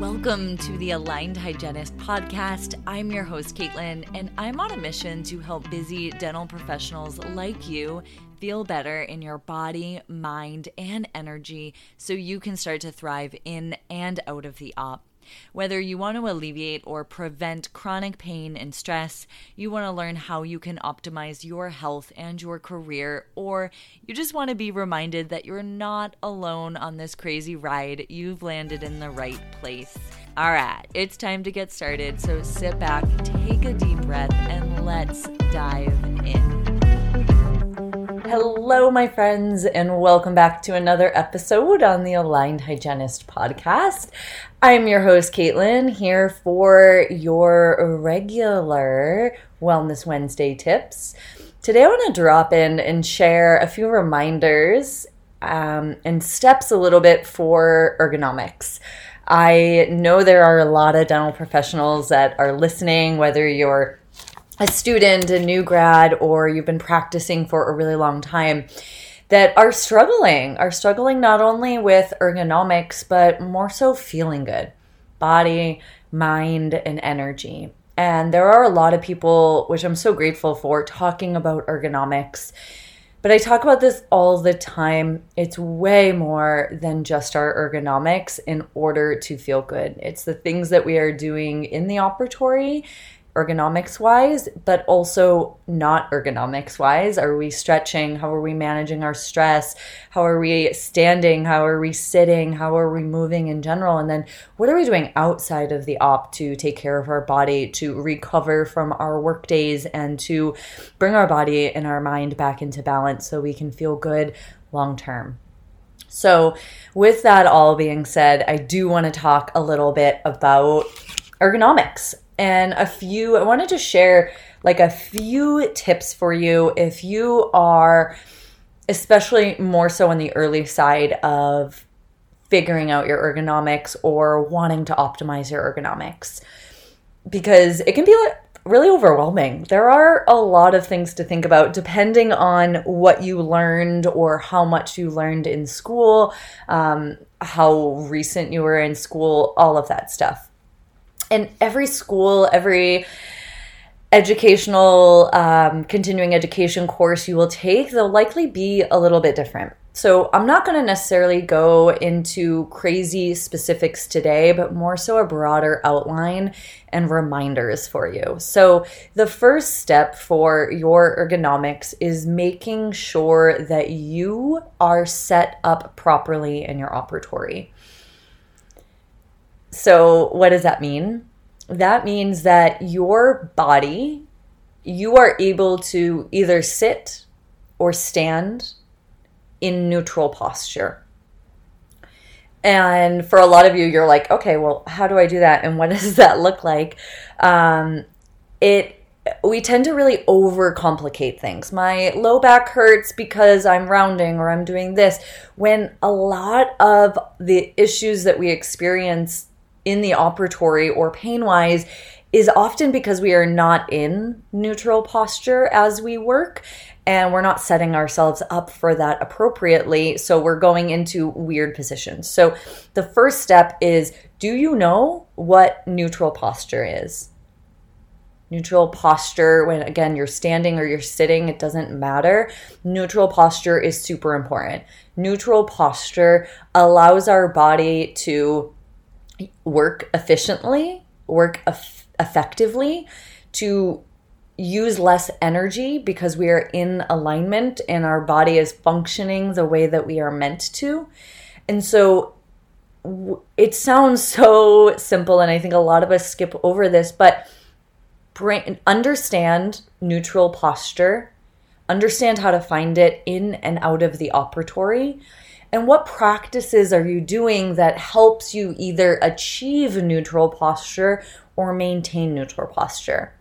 Welcome to the Aligned Hygienist podcast. I'm your host, Caitlin, and I'm on a mission to help busy dental professionals like you feel better in your body, mind, and energy so you can start to thrive in and out of the op. Whether you want to alleviate or prevent chronic pain and stress, you want to learn how you can optimize your health and your career, or you just want to be reminded that you're not alone on this crazy ride, you've landed in the right place. All right, it's time to get started. So sit back, take a deep breath, and let's dive. Hello, my friends, and welcome back to another episode on the Aligned Hygienist podcast. I'm your host, Caitlin, here for your regular Wellness Wednesday tips. Today, I want to drop in and share a few reminders um, and steps a little bit for ergonomics. I know there are a lot of dental professionals that are listening, whether you're a student, a new grad, or you've been practicing for a really long time that are struggling, are struggling not only with ergonomics, but more so feeling good body, mind, and energy. And there are a lot of people, which I'm so grateful for, talking about ergonomics. But I talk about this all the time. It's way more than just our ergonomics in order to feel good. It's the things that we are doing in the operatory ergonomics wise, but also not ergonomics wise. Are we stretching? How are we managing our stress? How are we standing? How are we sitting? How are we moving in general? And then what are we doing outside of the op to take care of our body, to recover from our work days, and to bring our body and our mind back into balance so we can feel good long term? So, with that all being said, I do want to talk a little bit about ergonomics and a few, I wanted to share like a few tips for you if you are, especially more so on the early side of figuring out your ergonomics or wanting to optimize your ergonomics. Because it can be really overwhelming. There are a lot of things to think about depending on what you learned or how much you learned in school, um, how recent you were in school, all of that stuff and every school, every educational, um, continuing education course you will take, they'll likely be a little bit different. So, I'm not going to necessarily go into crazy specifics today, but more so a broader outline and reminders for you. So, the first step for your ergonomics is making sure that you are set up properly in your operatory. So, what does that mean? That means that your body, you are able to either sit or stand in neutral posture. And for a lot of you, you're like, okay, well, how do I do that? And what does that look like? Um, it we tend to really overcomplicate things. My low back hurts because I'm rounding or I'm doing this. When a lot of the issues that we experience in the operatory or pain wise is often because we are not in neutral posture as we work and we're not setting ourselves up for that appropriately. So we're going into weird positions. So the first step is do you know what neutral posture is? Neutral posture, when again you're standing or you're sitting, it doesn't matter. Neutral posture is super important. Neutral posture allows our body to work efficiently, work eff- effectively, to use less energy because we are in alignment and our body is functioning the way that we are meant to. And so it sounds so simple and I think a lot of us skip over this, but understand neutral posture, understand how to find it in and out of the operatory and what practices are you doing that helps you either achieve neutral posture or maintain neutral posture?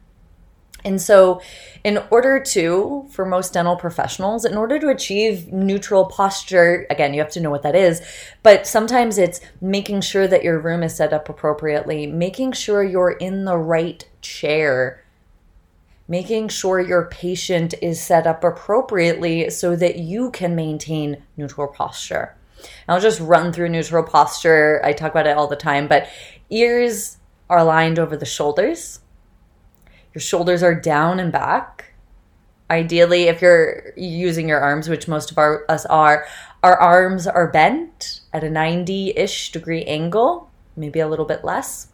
And so, in order to, for most dental professionals, in order to achieve neutral posture, again, you have to know what that is, but sometimes it's making sure that your room is set up appropriately, making sure you're in the right chair making sure your patient is set up appropriately so that you can maintain neutral posture. I'll just run through neutral posture. I talk about it all the time, but ears are aligned over the shoulders. Your shoulders are down and back. Ideally, if you're using your arms, which most of our, us are, our arms are bent at a 90 ish degree angle, maybe a little bit less.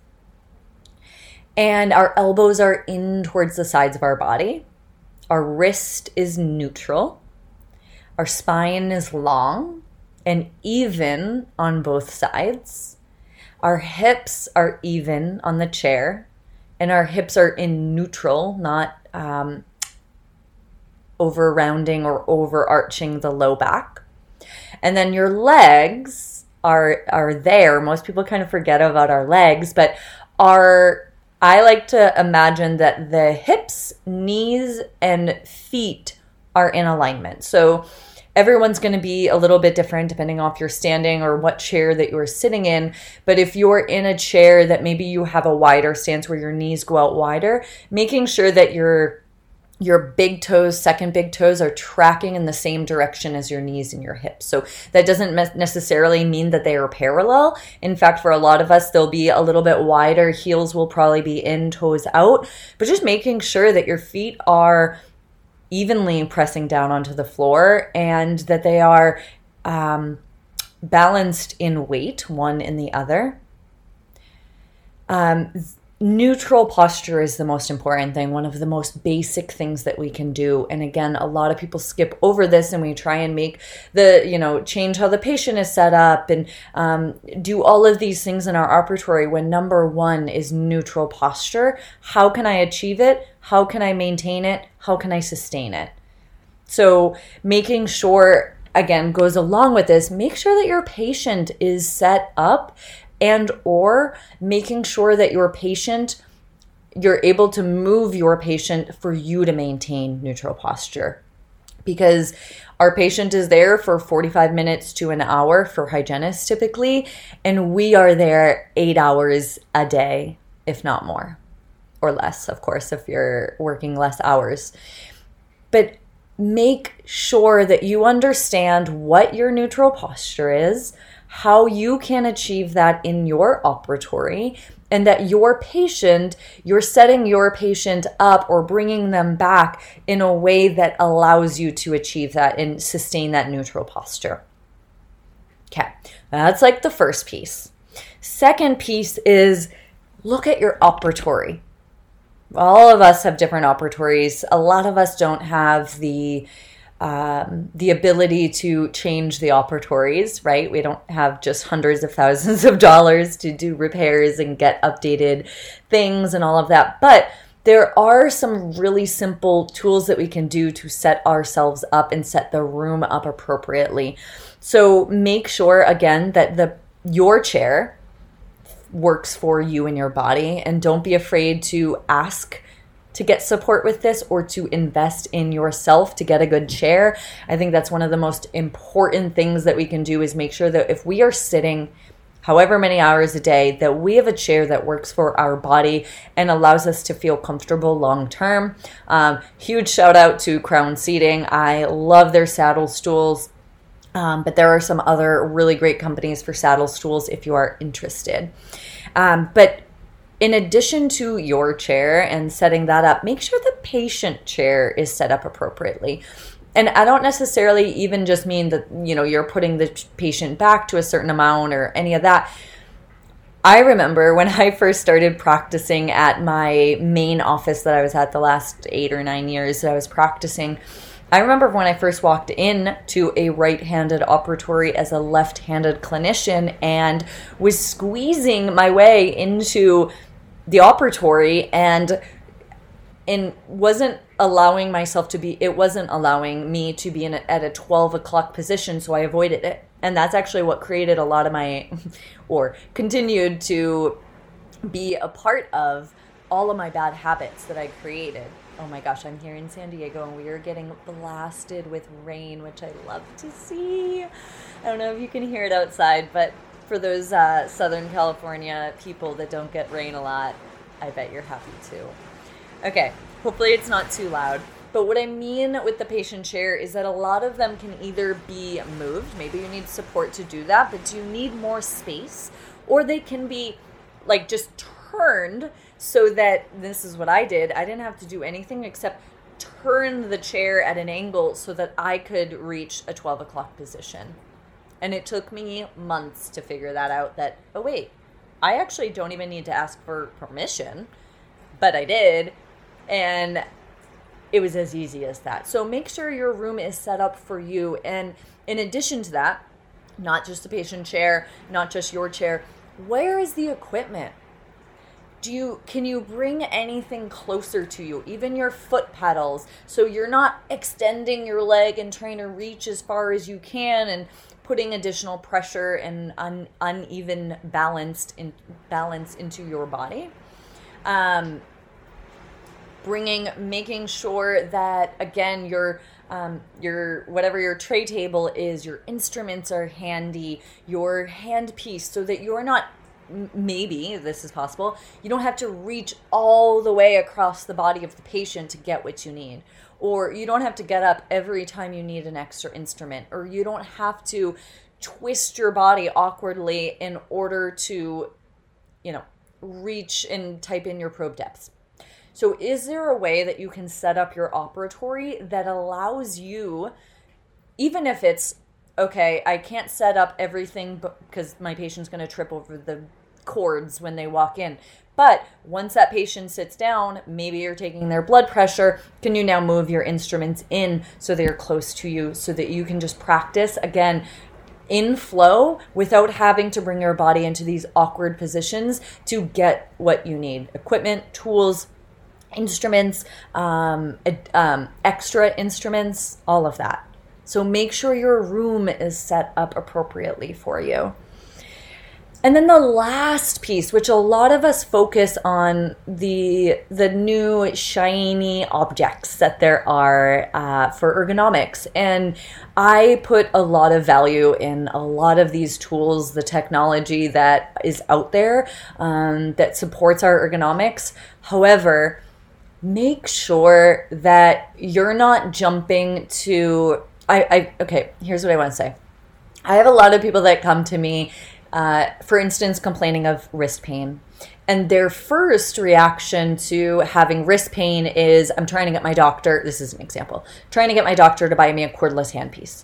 And our elbows are in towards the sides of our body. Our wrist is neutral. Our spine is long and even on both sides. Our hips are even on the chair, and our hips are in neutral, not um, over rounding or overarching the low back. And then your legs are are there. Most people kind of forget about our legs, but our I like to imagine that the hips, knees, and feet are in alignment. So everyone's going to be a little bit different depending off you're standing or what chair that you're sitting in but if you're in a chair that maybe you have a wider stance where your knees go out wider making sure that your your big toes, second big toes are tracking in the same direction as your knees and your hips. So that doesn't necessarily mean that they are parallel. In fact, for a lot of us, they'll be a little bit wider. Heels will probably be in, toes out. But just making sure that your feet are evenly pressing down onto the floor and that they are um, balanced in weight, one in the other. Um, neutral posture is the most important thing, one of the most basic things that we can do. And again, a lot of people skip over this and we try and make the, you know, change how the patient is set up and um, do all of these things in our operatory when number one is neutral posture. How can I achieve it? How can I maintain it? How can I sustain it? So, making sure again goes along with this make sure that your patient is set up and or making sure that your patient you're able to move your patient for you to maintain neutral posture. Because our patient is there for 45 minutes to an hour for hygienists typically and we are there 8 hours a day if not more or less of course if you're working less hours. But make sure that you understand what your neutral posture is how you can achieve that in your operatory and that your patient, you're setting your patient up or bringing them back in a way that allows you to achieve that and sustain that neutral posture. Okay, that's like the first piece. Second piece is look at your operatory. All of us have different operatories. A lot of us don't have the um, the ability to change the operatories, right? We don't have just hundreds of thousands of dollars to do repairs and get updated things and all of that. But there are some really simple tools that we can do to set ourselves up and set the room up appropriately. So make sure again that the your chair works for you and your body and don't be afraid to ask to get support with this or to invest in yourself to get a good chair. I think that's one of the most important things that we can do is make sure that if we are sitting however many hours a day that we have a chair that works for our body and allows us to feel comfortable long term. Um, huge shout out to Crown Seating. I love their saddle stools. Um, but there are some other really great companies for saddle stools if you are interested. Um, but in addition to your chair and setting that up, make sure the patient chair is set up appropriately. And I don't necessarily even just mean that, you know, you're putting the patient back to a certain amount or any of that. I remember when I first started practicing at my main office that I was at the last eight or nine years that I was practicing. I remember when I first walked in to a right-handed operatory as a left-handed clinician and was squeezing my way into the operatory and and wasn't allowing myself to be it wasn't allowing me to be in a, at a 12 o'clock position so i avoided it. And that's actually what created a lot of my or continued to be a part of all of my bad habits that i created. Oh my gosh i'm here in san diego and we are getting blasted with rain which i love to see. I don't know if you can hear it outside but for those uh, Southern California people that don't get rain a lot, I bet you're happy too. Okay, hopefully it's not too loud. But what I mean with the patient chair is that a lot of them can either be moved, maybe you need support to do that, but do you need more space, or they can be like just turned so that this is what I did. I didn't have to do anything except turn the chair at an angle so that I could reach a 12 o'clock position. And it took me months to figure that out that, oh, wait, I actually don't even need to ask for permission, but I did. And it was as easy as that. So make sure your room is set up for you. And in addition to that, not just the patient chair, not just your chair, where is the equipment? do you can you bring anything closer to you even your foot pedals so you're not extending your leg and trying to reach as far as you can and putting additional pressure and un, uneven balanced in balance into your body. Um, bringing making sure that again your um, your whatever your tray table is your instruments are handy your handpiece so that you're not maybe this is possible you don't have to reach all the way across the body of the patient to get what you need or you don't have to get up every time you need an extra instrument or you don't have to twist your body awkwardly in order to you know reach and type in your probe depths. So is there a way that you can set up your operatory that allows you even if it's okay, I can't set up everything because my patient's going to trip over the cords when they walk in. But once that patient sits down, maybe you're taking their blood pressure, can you now move your instruments in so they're close to you so that you can just practice again in flow without having to bring your body into these awkward positions to get what you need equipment, tools, instruments, um, um, extra instruments, all of that. So make sure your room is set up appropriately for you. And then the last piece, which a lot of us focus on the the new shiny objects that there are uh, for ergonomics, and I put a lot of value in a lot of these tools, the technology that is out there um, that supports our ergonomics. However, make sure that you're not jumping to. I, I okay. Here's what I want to say. I have a lot of people that come to me uh, for instance, complaining of wrist pain. And their first reaction to having wrist pain is I'm trying to get my doctor, this is an example, trying to get my doctor to buy me a cordless handpiece.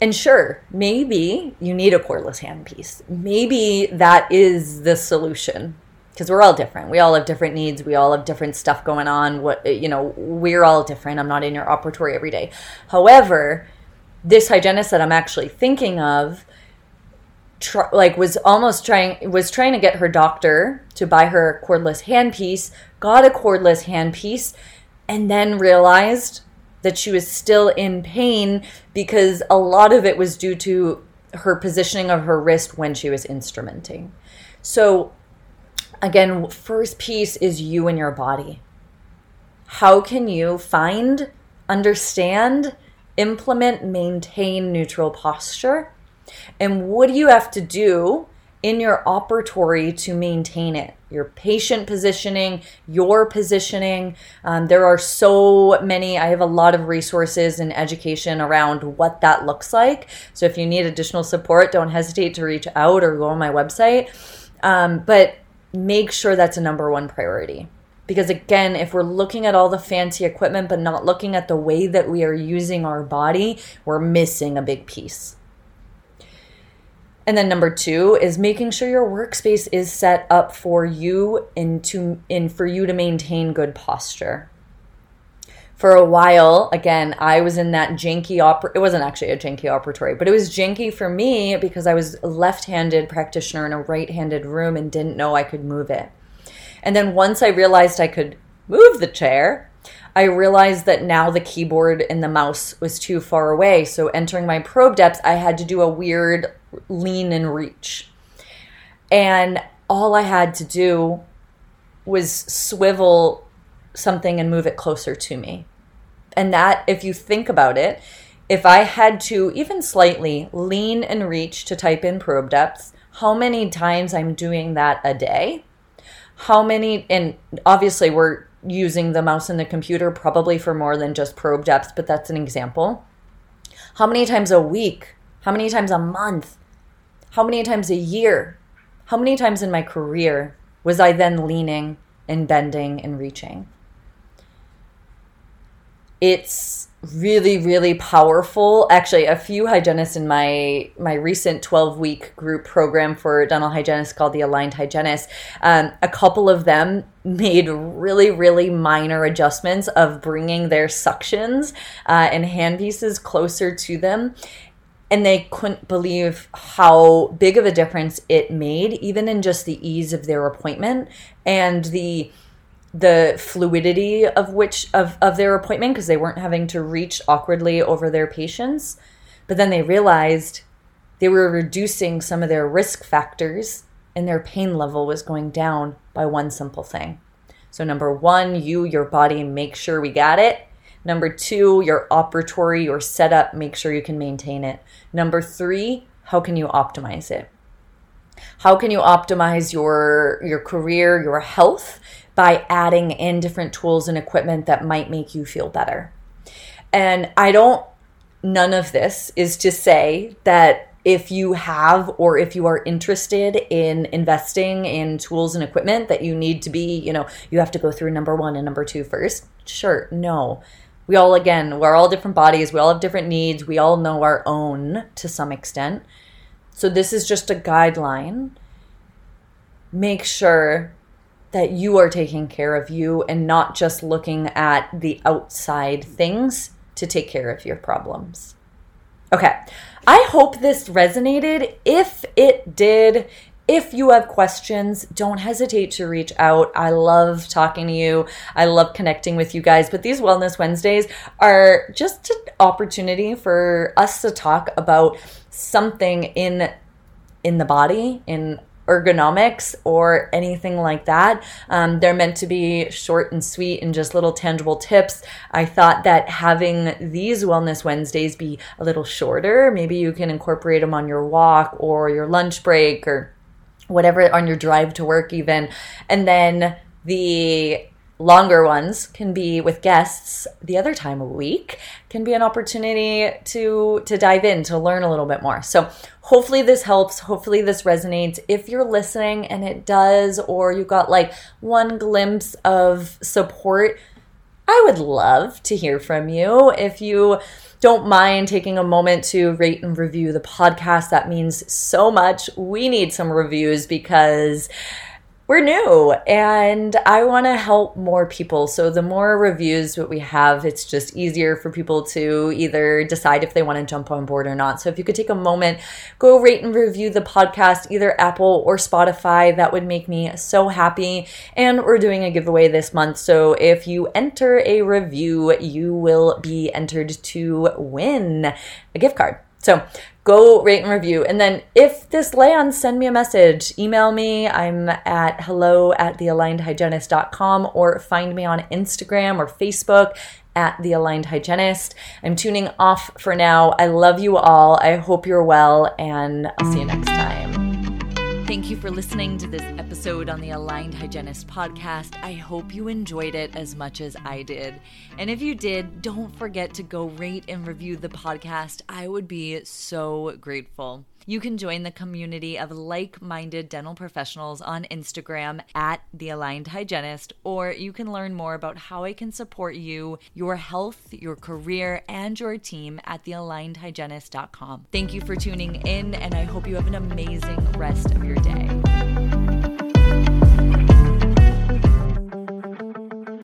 And sure, maybe you need a cordless handpiece. Maybe that is the solution because we're all different. We all have different needs. We all have different stuff going on. What you know, we're all different. I'm not in your operatory every day. However, this hygienist that I'm actually thinking of tr- like was almost trying was trying to get her doctor to buy her a cordless handpiece, got a cordless handpiece, and then realized that she was still in pain because a lot of it was due to her positioning of her wrist when she was instrumenting. So again, first piece is you and your body. How can you find, understand, implement, maintain neutral posture? And what do you have to do in your operatory to maintain it? Your patient positioning, your positioning. Um, there are so many, I have a lot of resources and education around what that looks like. So if you need additional support, don't hesitate to reach out or go on my website. Um, but make sure that's a number one priority. Because again, if we're looking at all the fancy equipment but not looking at the way that we are using our body, we're missing a big piece. And then number two is making sure your workspace is set up for you and to and for you to maintain good posture. For a while, again, I was in that janky oper it wasn't actually a janky operatory, but it was janky for me because I was a left-handed practitioner in a right-handed room and didn't know I could move it. And then once I realized I could move the chair, I realized that now the keyboard and the mouse was too far away. So entering my probe depths, I had to do a weird lean and reach. And all I had to do was swivel something and move it closer to me. And that, if you think about it, if I had to even slightly lean and reach to type in probe depths, how many times I'm doing that a day? How many, and obviously we're using the mouse and the computer, probably for more than just probe depth, but that's an example. How many times a week? How many times a month? How many times a year? How many times in my career was I then leaning and bending and reaching? It's really really powerful actually a few hygienists in my my recent 12 week group program for dental hygienists called the aligned hygienist um, a couple of them made really really minor adjustments of bringing their suctions uh, and handpieces closer to them and they couldn't believe how big of a difference it made even in just the ease of their appointment and the the fluidity of which of, of their appointment because they weren't having to reach awkwardly over their patients. But then they realized they were reducing some of their risk factors and their pain level was going down by one simple thing. So number one you your body make sure we got it number two your operatory your setup make sure you can maintain it number three how can you optimize it how can you optimize your your career your health by adding in different tools and equipment that might make you feel better. And I don't, none of this is to say that if you have or if you are interested in investing in tools and equipment that you need to be, you know, you have to go through number one and number two first. Sure, no. We all, again, we're all different bodies. We all have different needs. We all know our own to some extent. So this is just a guideline. Make sure that you are taking care of you and not just looking at the outside things to take care of your problems. Okay, I hope this resonated. If it did, if you have questions, don't hesitate to reach out. I love talking to you. I love connecting with you guys. But these Wellness Wednesdays are just an opportunity for us to talk about something in in the body, in ergonomics or anything like that. Um, they're meant to be short and sweet and just little tangible tips. I thought that having these Wellness Wednesdays be a little shorter, maybe you can incorporate them on your walk or your lunch break or whatever on your drive to work, even. And then the longer ones can be with guests the other time a week can be an opportunity to to dive in to learn a little bit more. So hopefully this helps. Hopefully this resonates. If you're listening and it does or you got like one glimpse of support i would love to hear from you. If you don't mind taking a moment to rate and review the podcast. That means so much. We need some reviews because we're new and I want to help more people. So the more reviews that we have, it's just easier for people to either decide if they want to jump on board or not. So if you could take a moment, go rate and review the podcast, either Apple or Spotify, that would make me so happy. And we're doing a giveaway this month. So if you enter a review, you will be entered to win a gift card. So go rate and review. And then if this lands, send me a message. Email me. I'm at hello at thealignedhygienist.com or find me on Instagram or Facebook at the aligned hygienist. I'm tuning off for now. I love you all. I hope you're well, and I'll see you next time. Thank you for listening to this episode on the Aligned Hygienist podcast. I hope you enjoyed it as much as I did. And if you did, don't forget to go rate and review the podcast. I would be so grateful. You can join the community of like minded dental professionals on Instagram at The Aligned Hygienist, or you can learn more about how I can support you, your health, your career, and your team at thealignedhygienist.com. Thank you for tuning in, and I hope you have an amazing rest of your day.